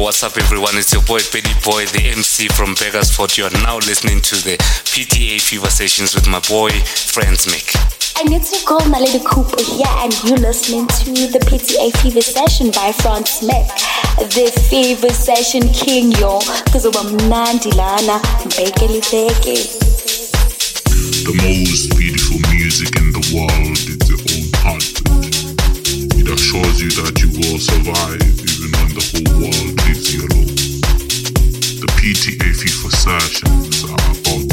What's up, everyone? It's your boy PediBoy, the MC from Beggars Fort. You are now listening to the PTA Fever Sessions with my boy, Fransmic. And it's your girl, Naledi Cooper here, and you're listening to the PTA Fever Session by Fransmic. The Fever Session King, yo. Because of Nandilana, Bekeli it. The most beautiful music in the world is the old heart. It assures you that you will survive and the whole world is yellow. The PTA Fever Sessions are about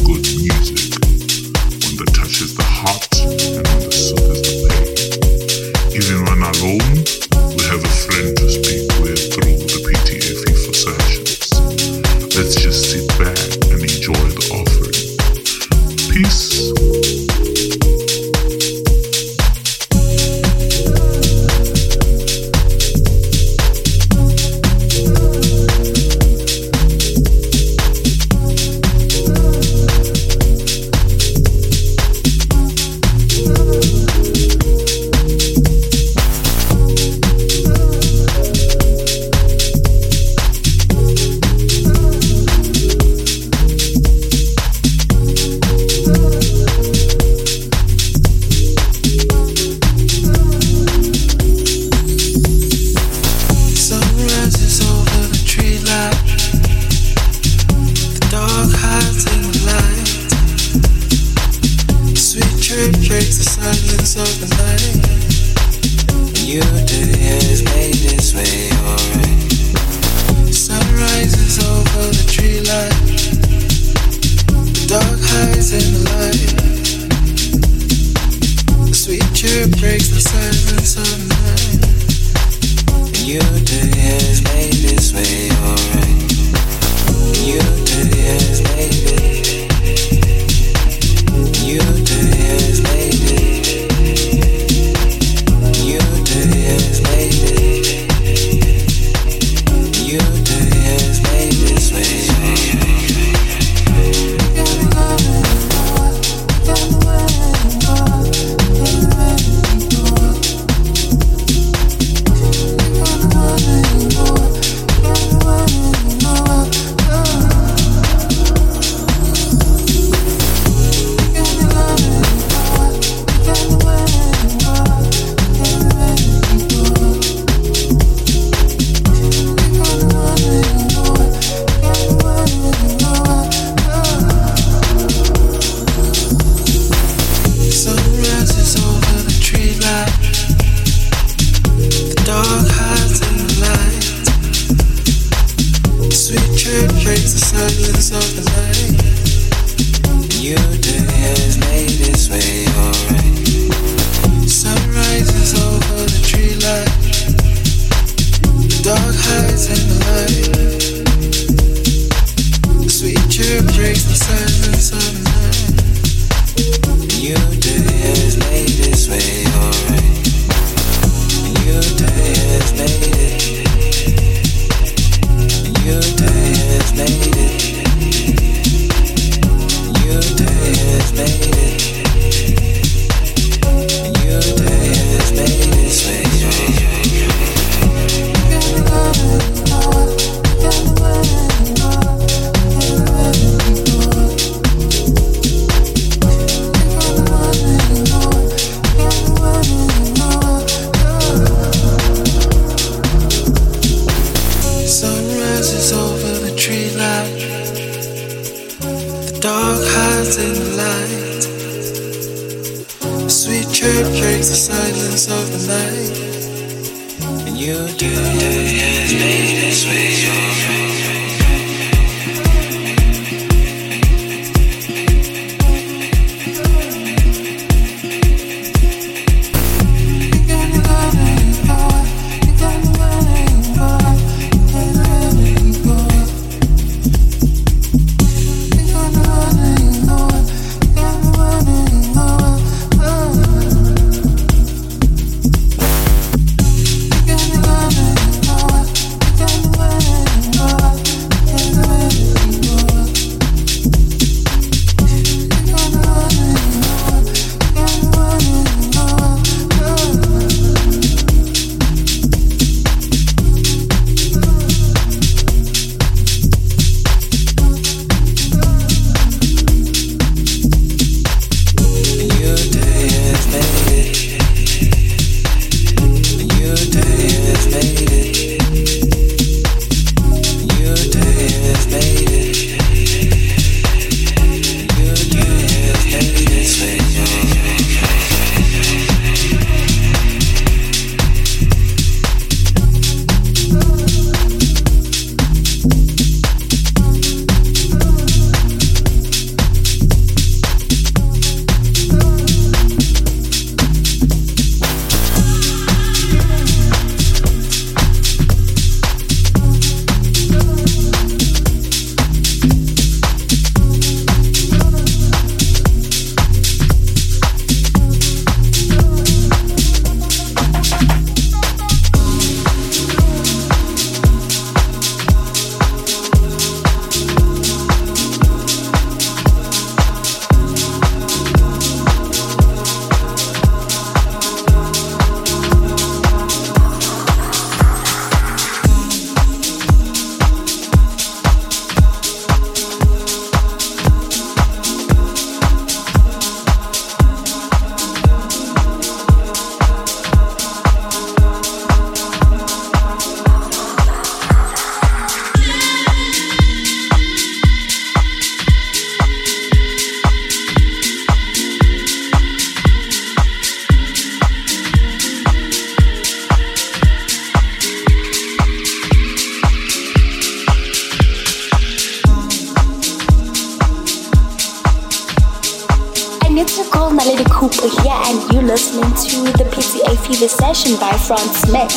Cooper here, and you're listening to the PTA Fever Session by Fransmic.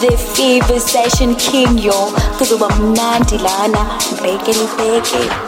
The Fever Session King, yo. Kuzoba mnandi lana, mbekeli beke.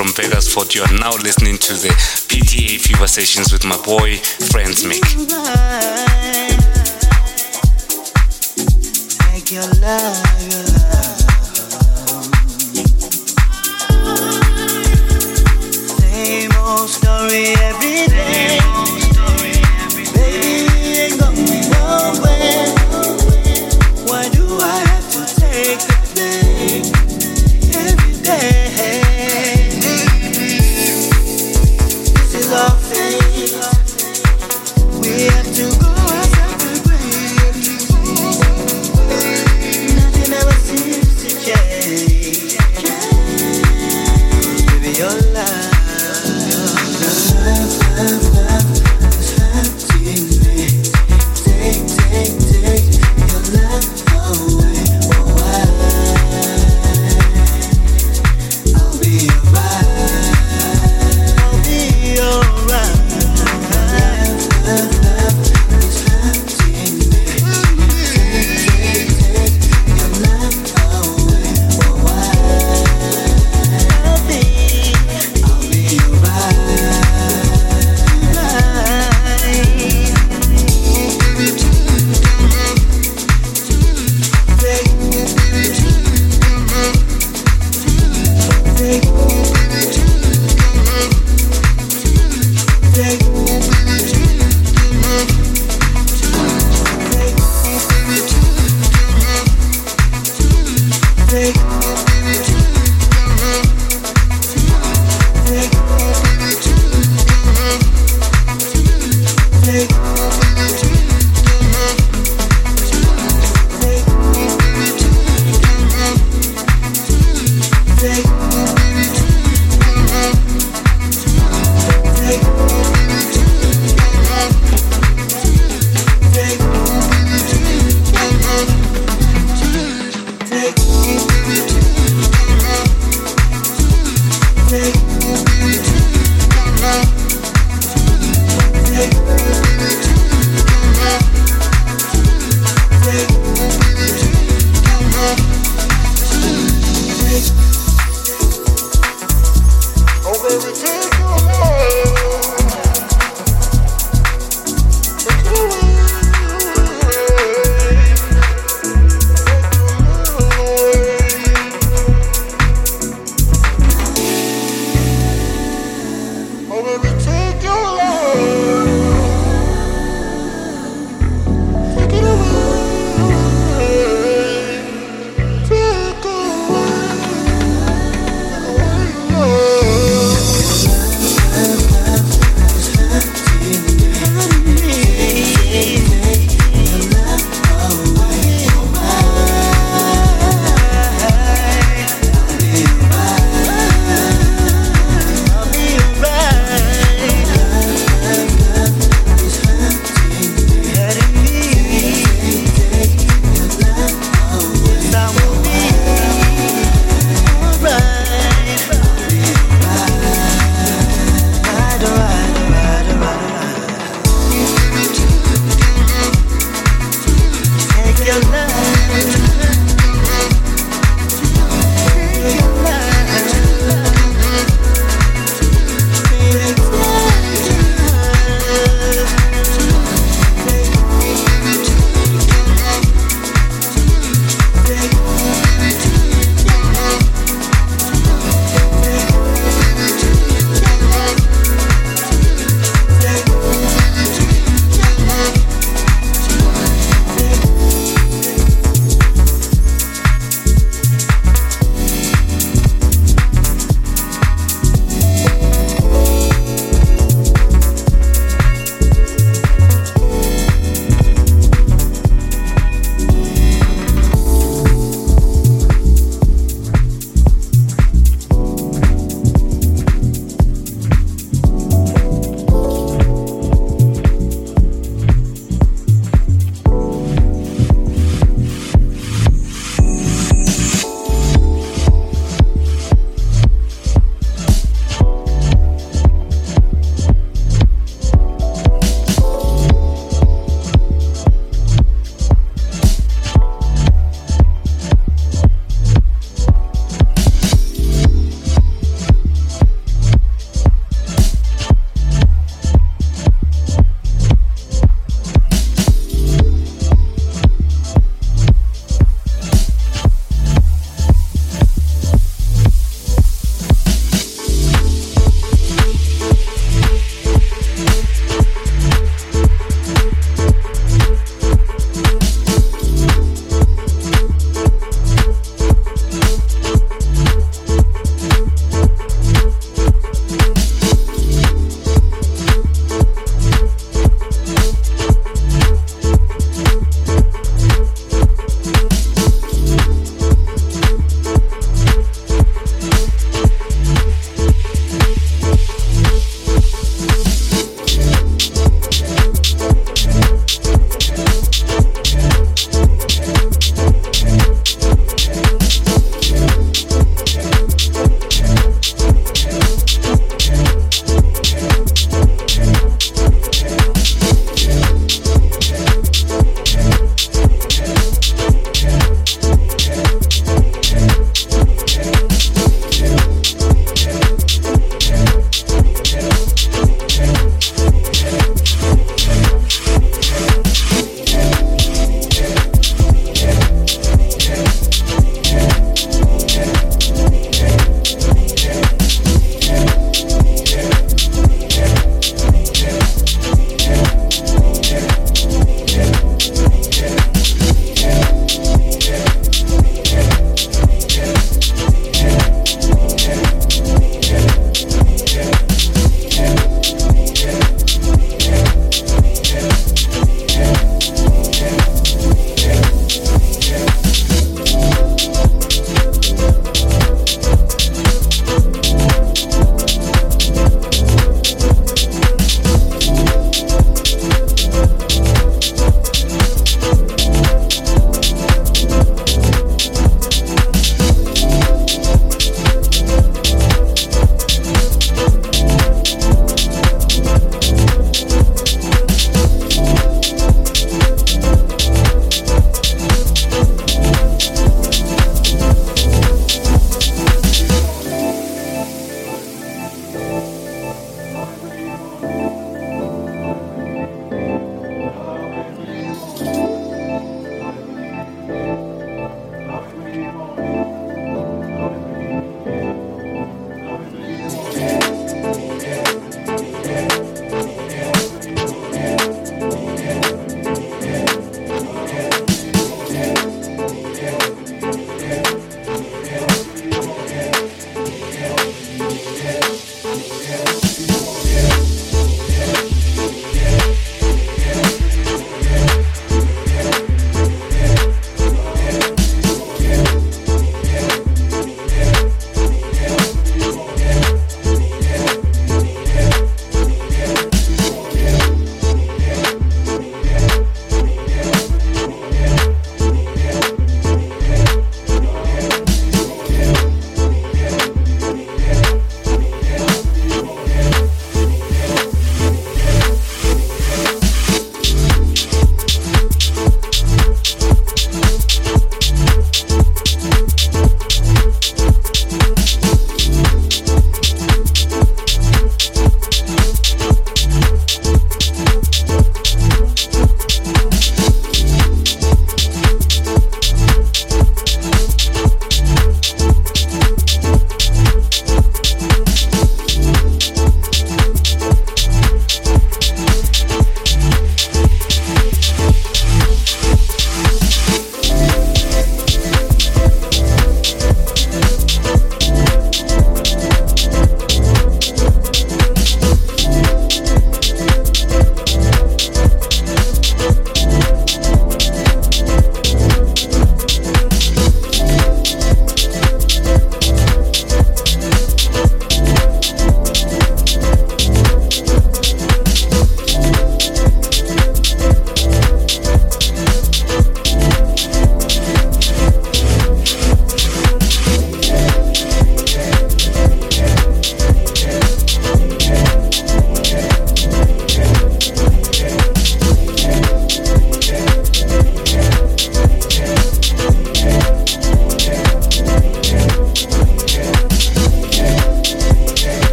From Vegasfort. You are now listening to the PTA Fever Sessions with my boy,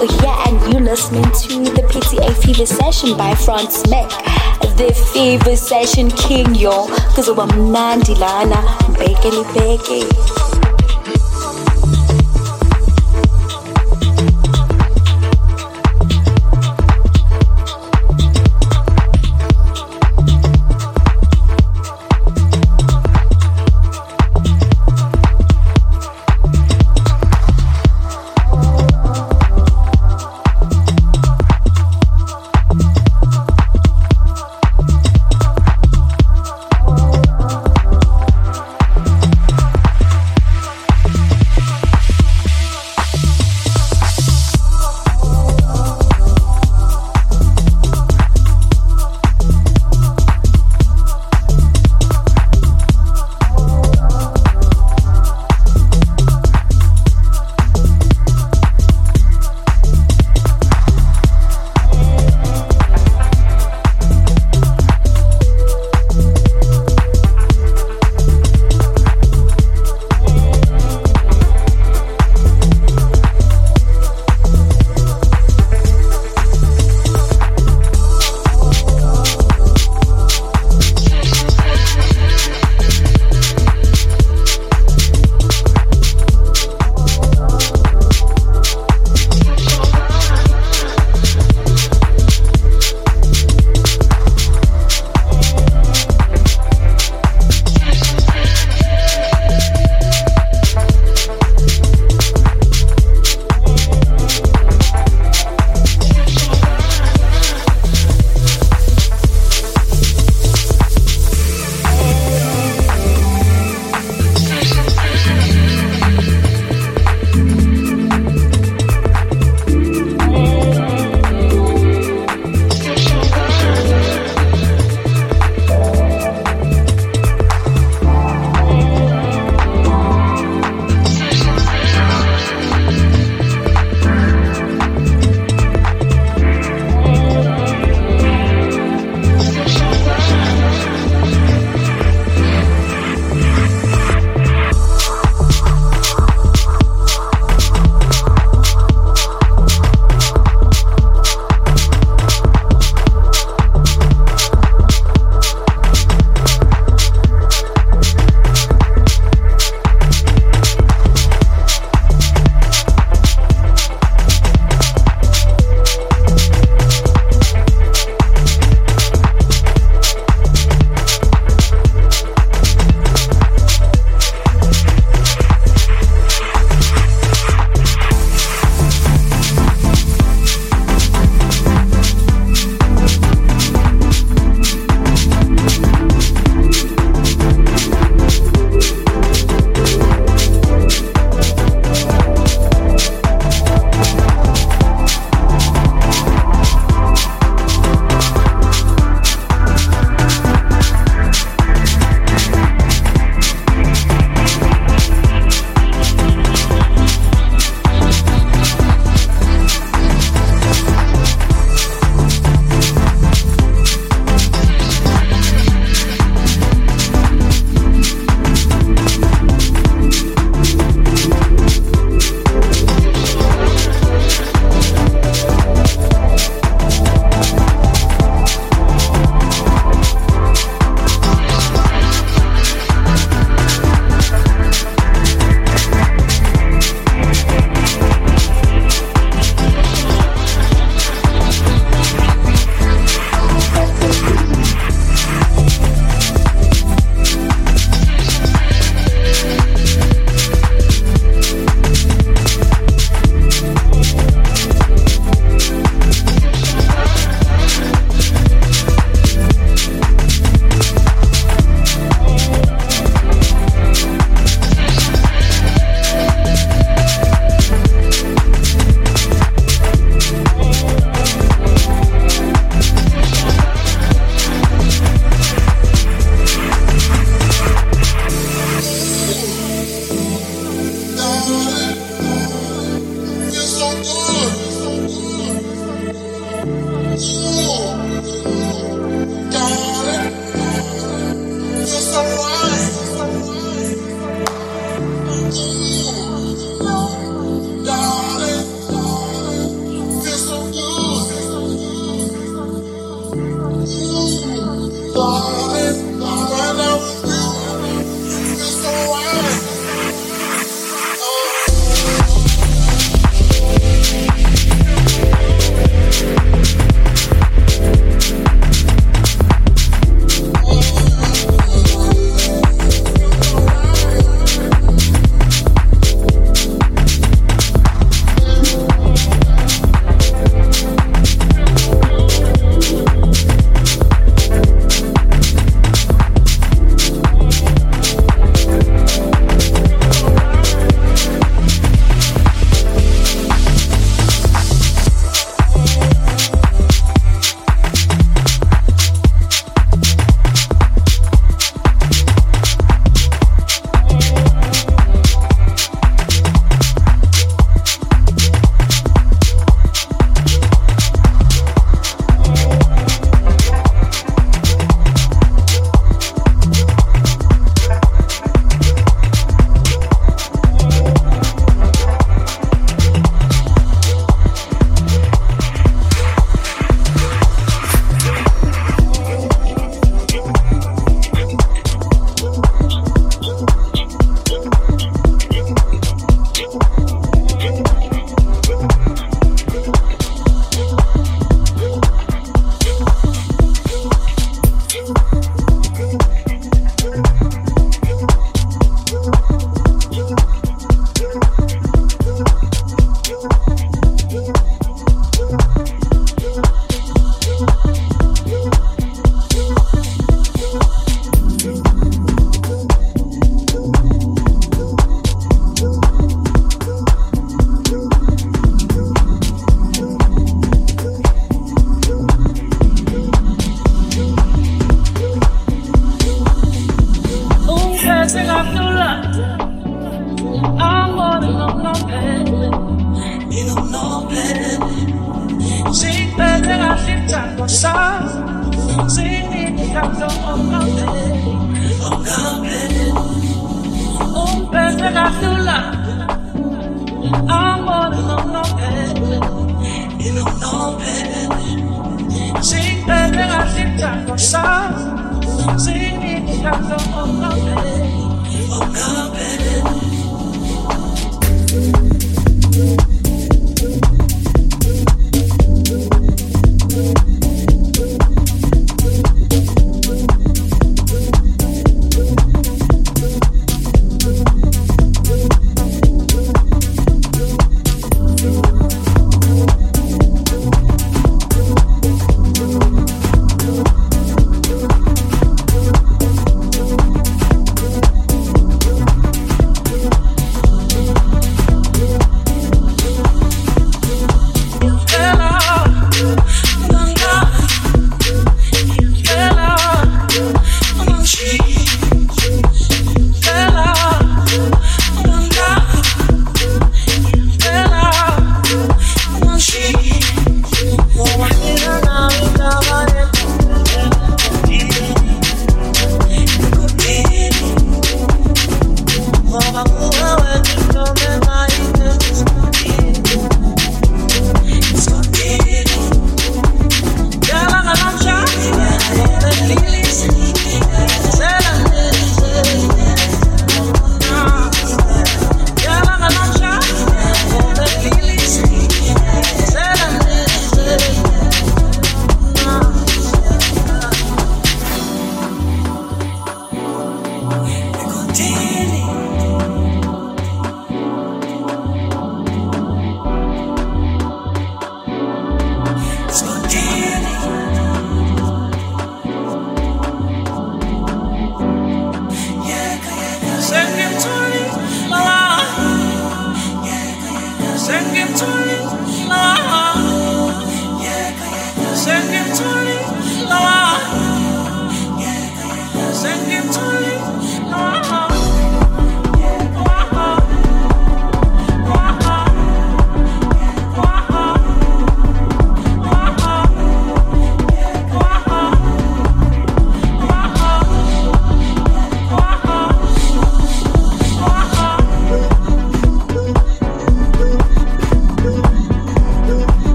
you're listening to the PTA Fever Session by Fransmic. The Fever Session King, yo. Kuzoba mnandi lana, mbekeli beke.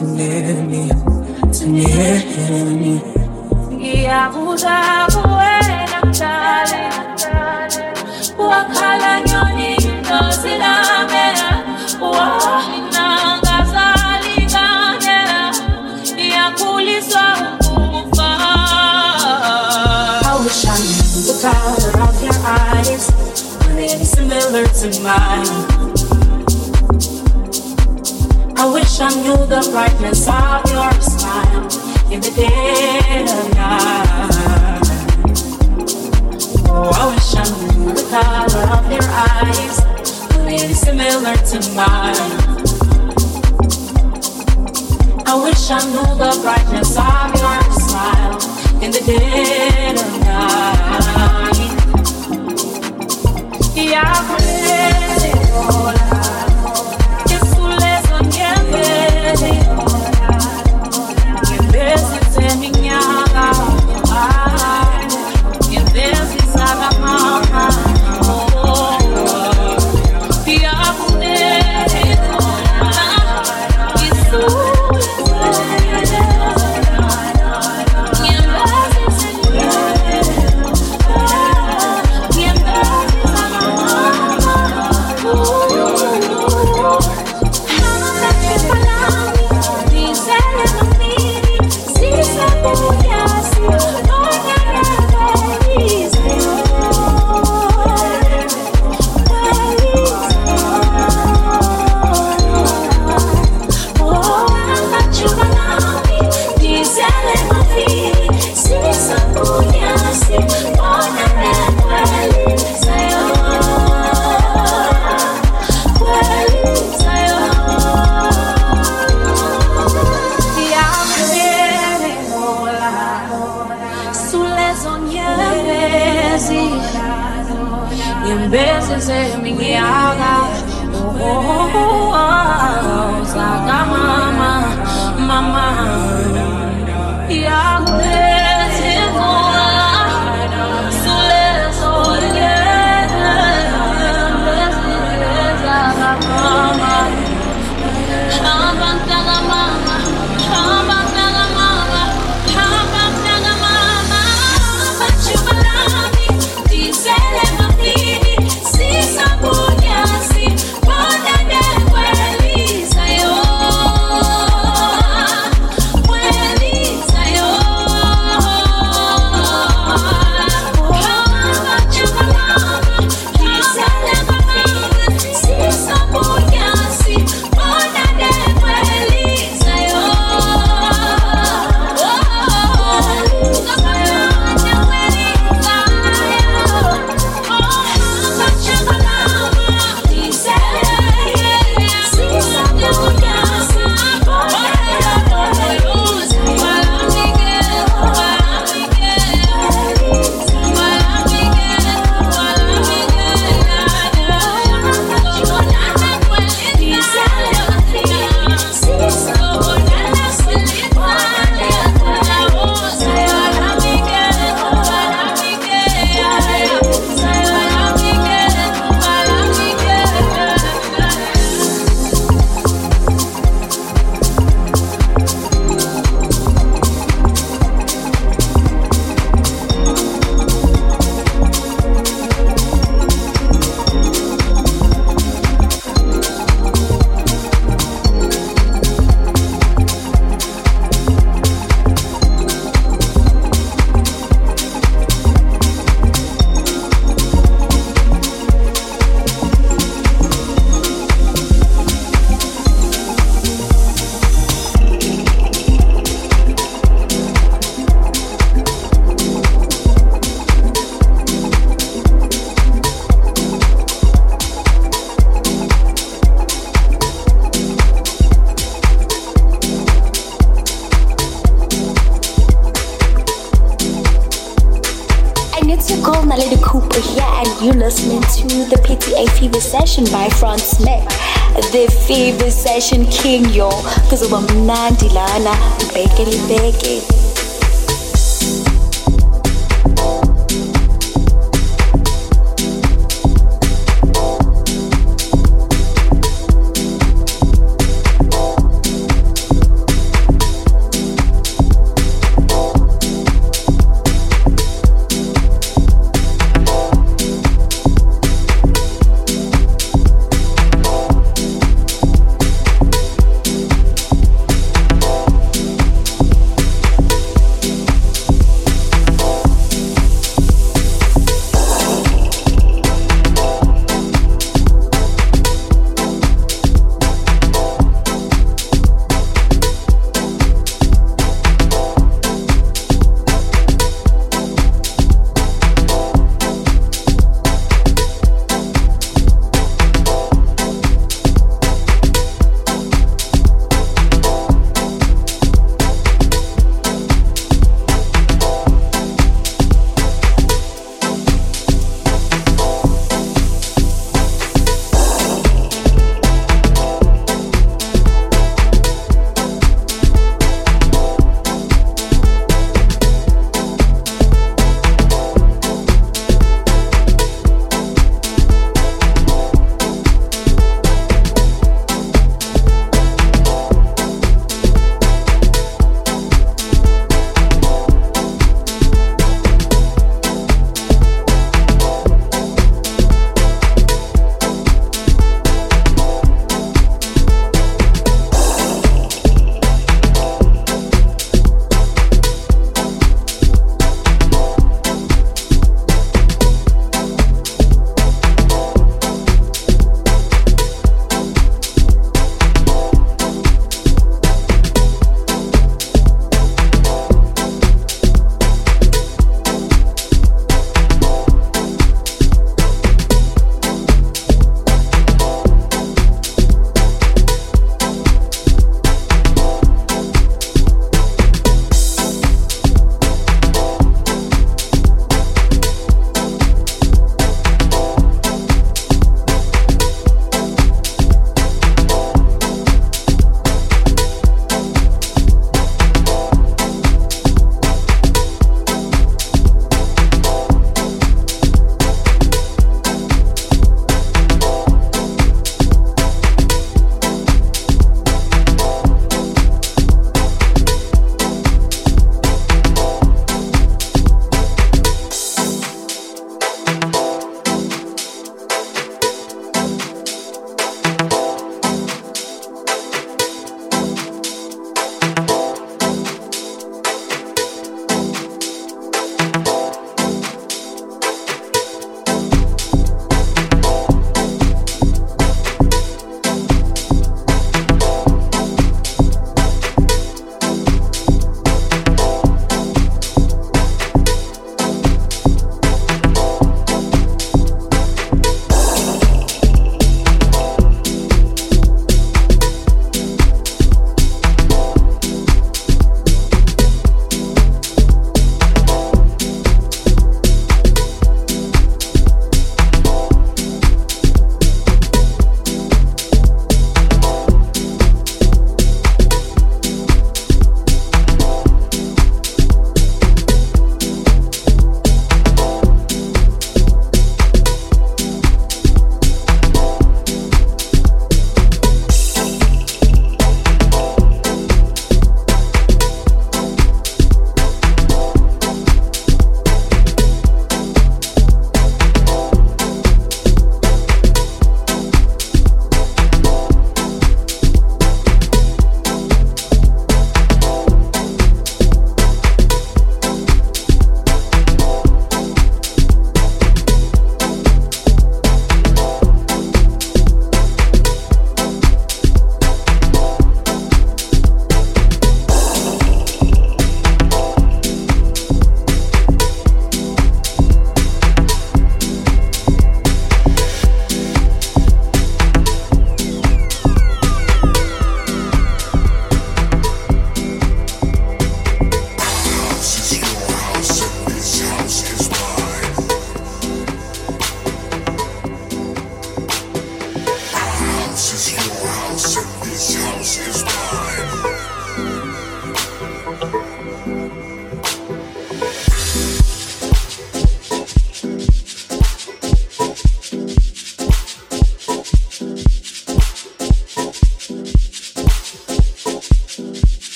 Ayosale mathuneni Thuneni Ngiyabuza kuwena mdali Wakhala nyoni indozi lamela Wahina ngazali nganyela Iyakhuliswa ukufa I wish I knew the color of your eyes. Really similar to mine I wish I knew the brightness of your smile in the dead of night. Oh, I wish I knew the color of your eyes, really similar to mine. I wish I knew the brightness of your smile in the dead of night. Yeah, Yo, what's You're listening to the PTA Fever Session by Fransmic. The Fever Session King, yo. Cause I'm Nandilana, Beke Beke.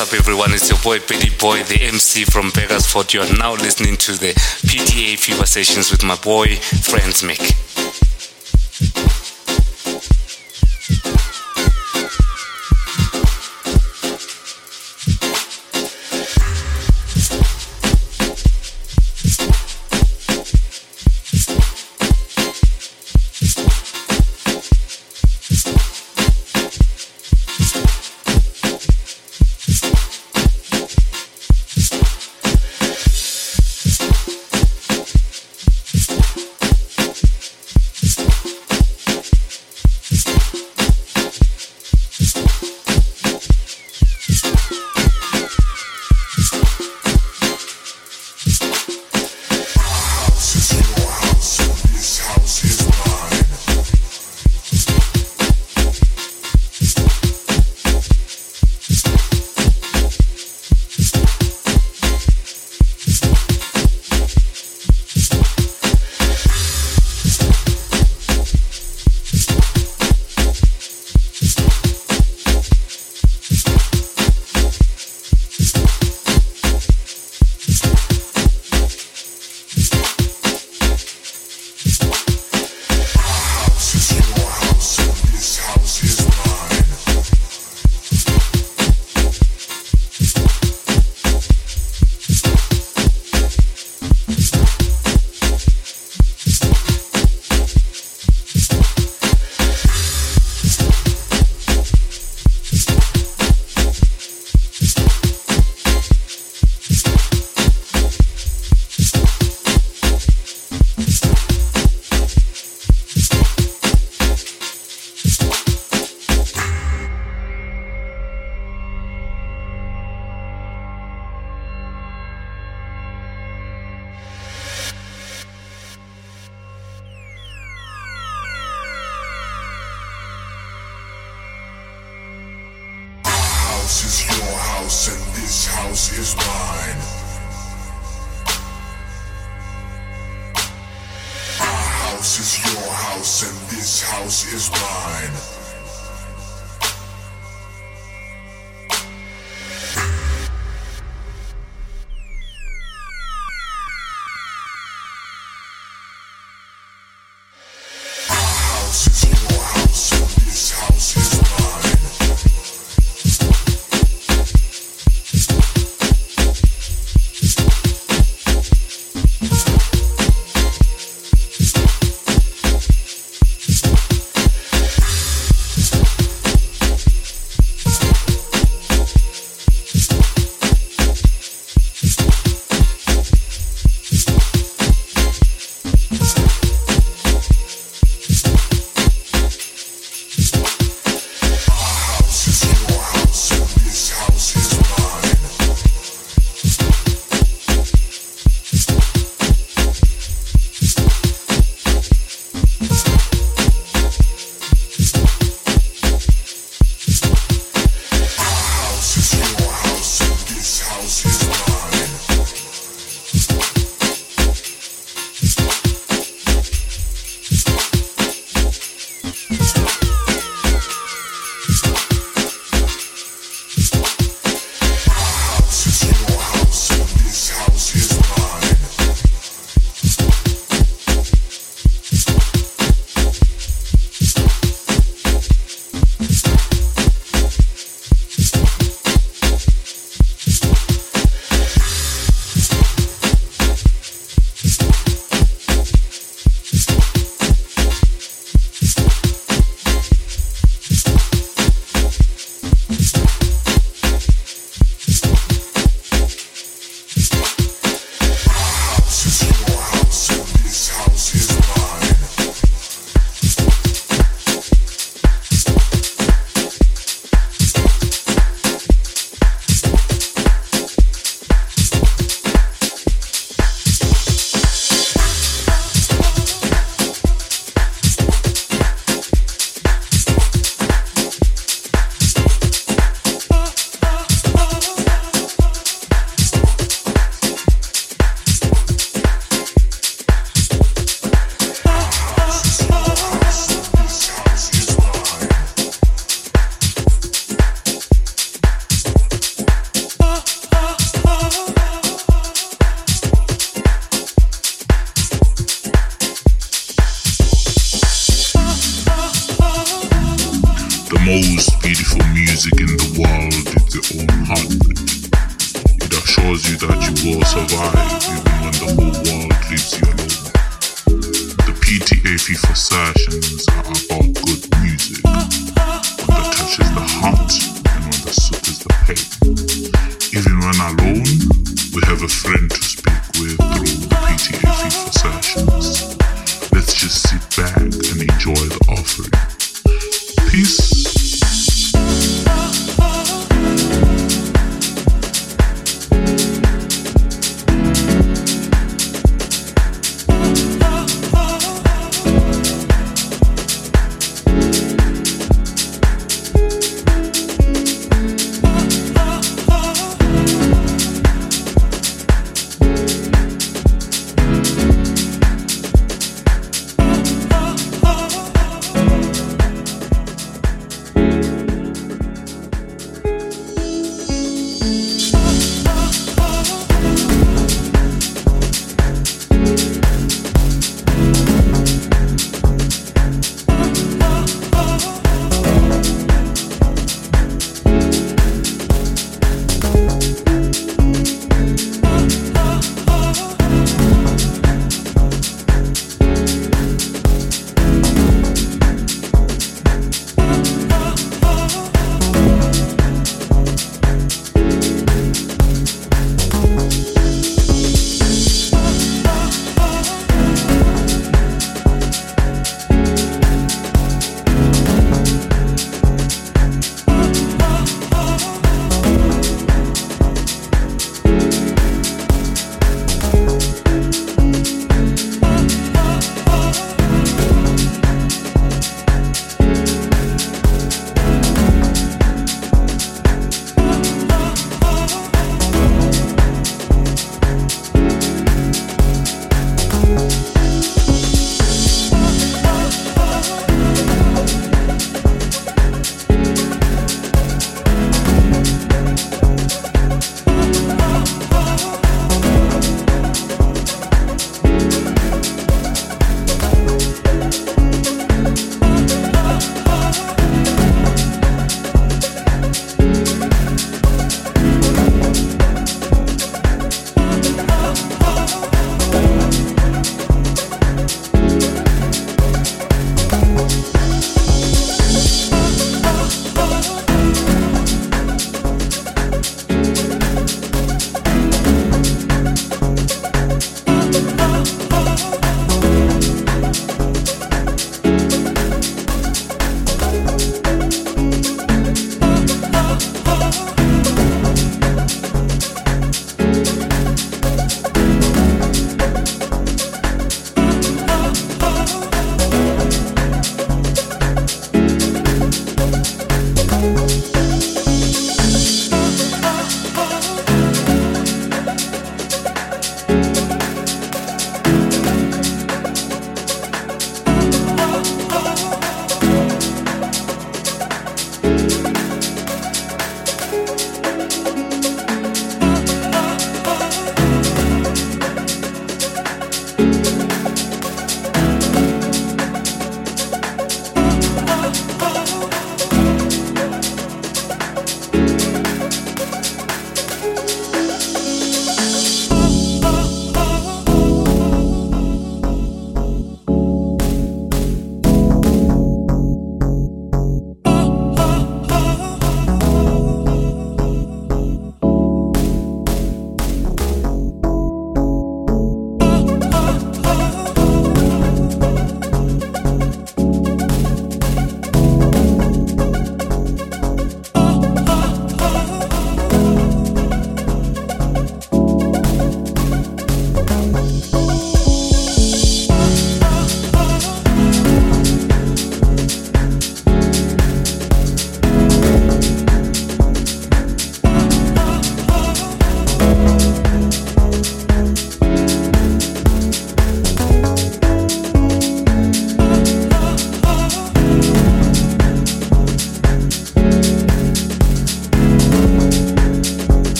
Up, everyone? It's your boy PediBoy, the MC from Burgersfort. You are now listening to the PTA Fever Sessions with my boy, Fransmic.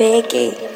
Fever